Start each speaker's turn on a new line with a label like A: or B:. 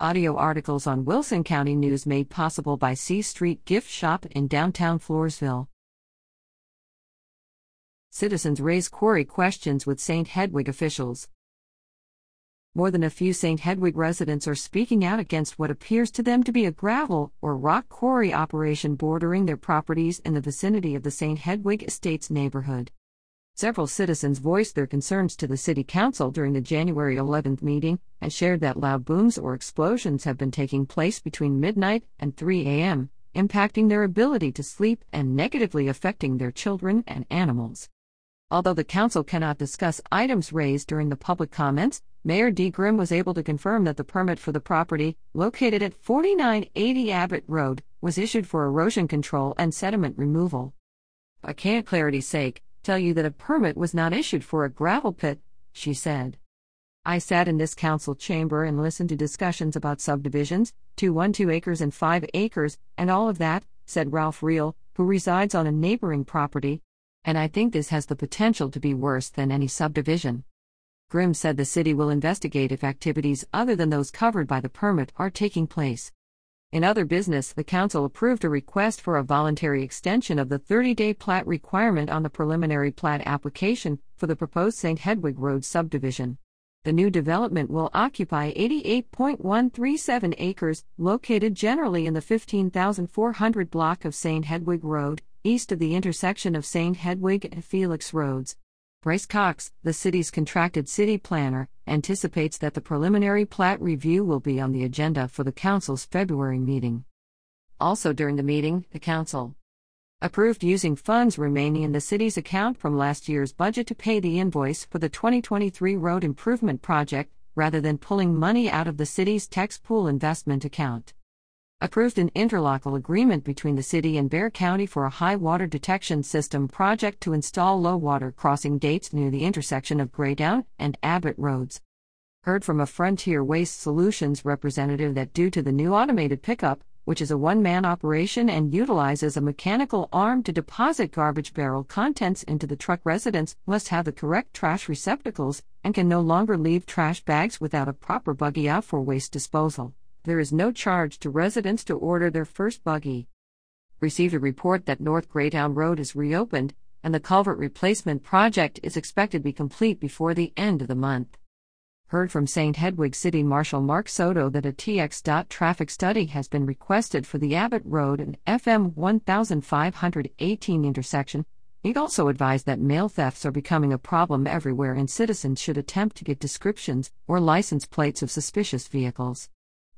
A: Audio articles on Wilson County News made possible by C Street Gift Shop in downtown Floresville. Citizens raise quarry questions with St. Hedwig officials. More than a few St. Hedwig residents are speaking out against what appears to them to be a gravel or rock quarry operation bordering their properties in the vicinity of the St. Hedwig Estates neighborhood. Several citizens voiced their concerns to the City Council during the January 11th meeting and shared that loud booms or explosions have been taking place between midnight and 3 a.m., impacting their ability to sleep and negatively affecting their children and animals. Although the Council cannot discuss items raised during the public comments, Mayor Dee Grimm was able to confirm that the permit for the property, located at 4980 Abbott Road, was issued for erosion control and sediment removal. Can't clarity's sake, tell you that a permit was not issued for a gravel pit, she said. I sat in this council chamber and listened to discussions about subdivisions, 212 acres and 5 acres, and all of that, said Ralph Reel, who resides on a neighboring property, and I think this has the potential to be worse than any subdivision. Grimm said the city will investigate if activities other than those covered by the permit are taking place. In other business, the Council approved a request for a voluntary extension of the 30 day plat requirement on the preliminary plat application for the proposed St. Hedwig Road subdivision. The new development will occupy 88.137 acres, located generally in the 15,400 block of St. Hedwig Road, east of the intersection of St. Hedwig and Felix Roads. Bryce Cox, the city's contracted city planner, anticipates that the preliminary plat review will be on the agenda for the council's February meeting. Also during the meeting, the council approved using funds remaining in the city's account from last year's budget to pay the invoice for the 2023 road improvement project rather than pulling money out of the city's TexPool investment account approved an interlocal agreement between the city and Bexar County for a high water detection system project to install low water crossing gates near the intersection of Greytown and Abbott Roads. Heard from a Frontier Waste Solutions representative that due to the new automated pickup, which is a one man operation and utilizes a mechanical arm to deposit garbage barrel contents into the truck, residents must have the correct trash receptacles and can no longer leave trash bags without a proper buggy out for waste disposal there is no charge to residents to order their first buggy. Received a report that North Greytown Road is reopened, and the culvert replacement project is expected to be complete before the end of the month. Heard from St. Hedwig City Marshal Mark Soto that a TxDOT traffic study has been requested for the Abbott Road and FM 1518 intersection. He also advised that mail thefts are becoming a problem everywhere and citizens should attempt to get descriptions or license plates of suspicious vehicles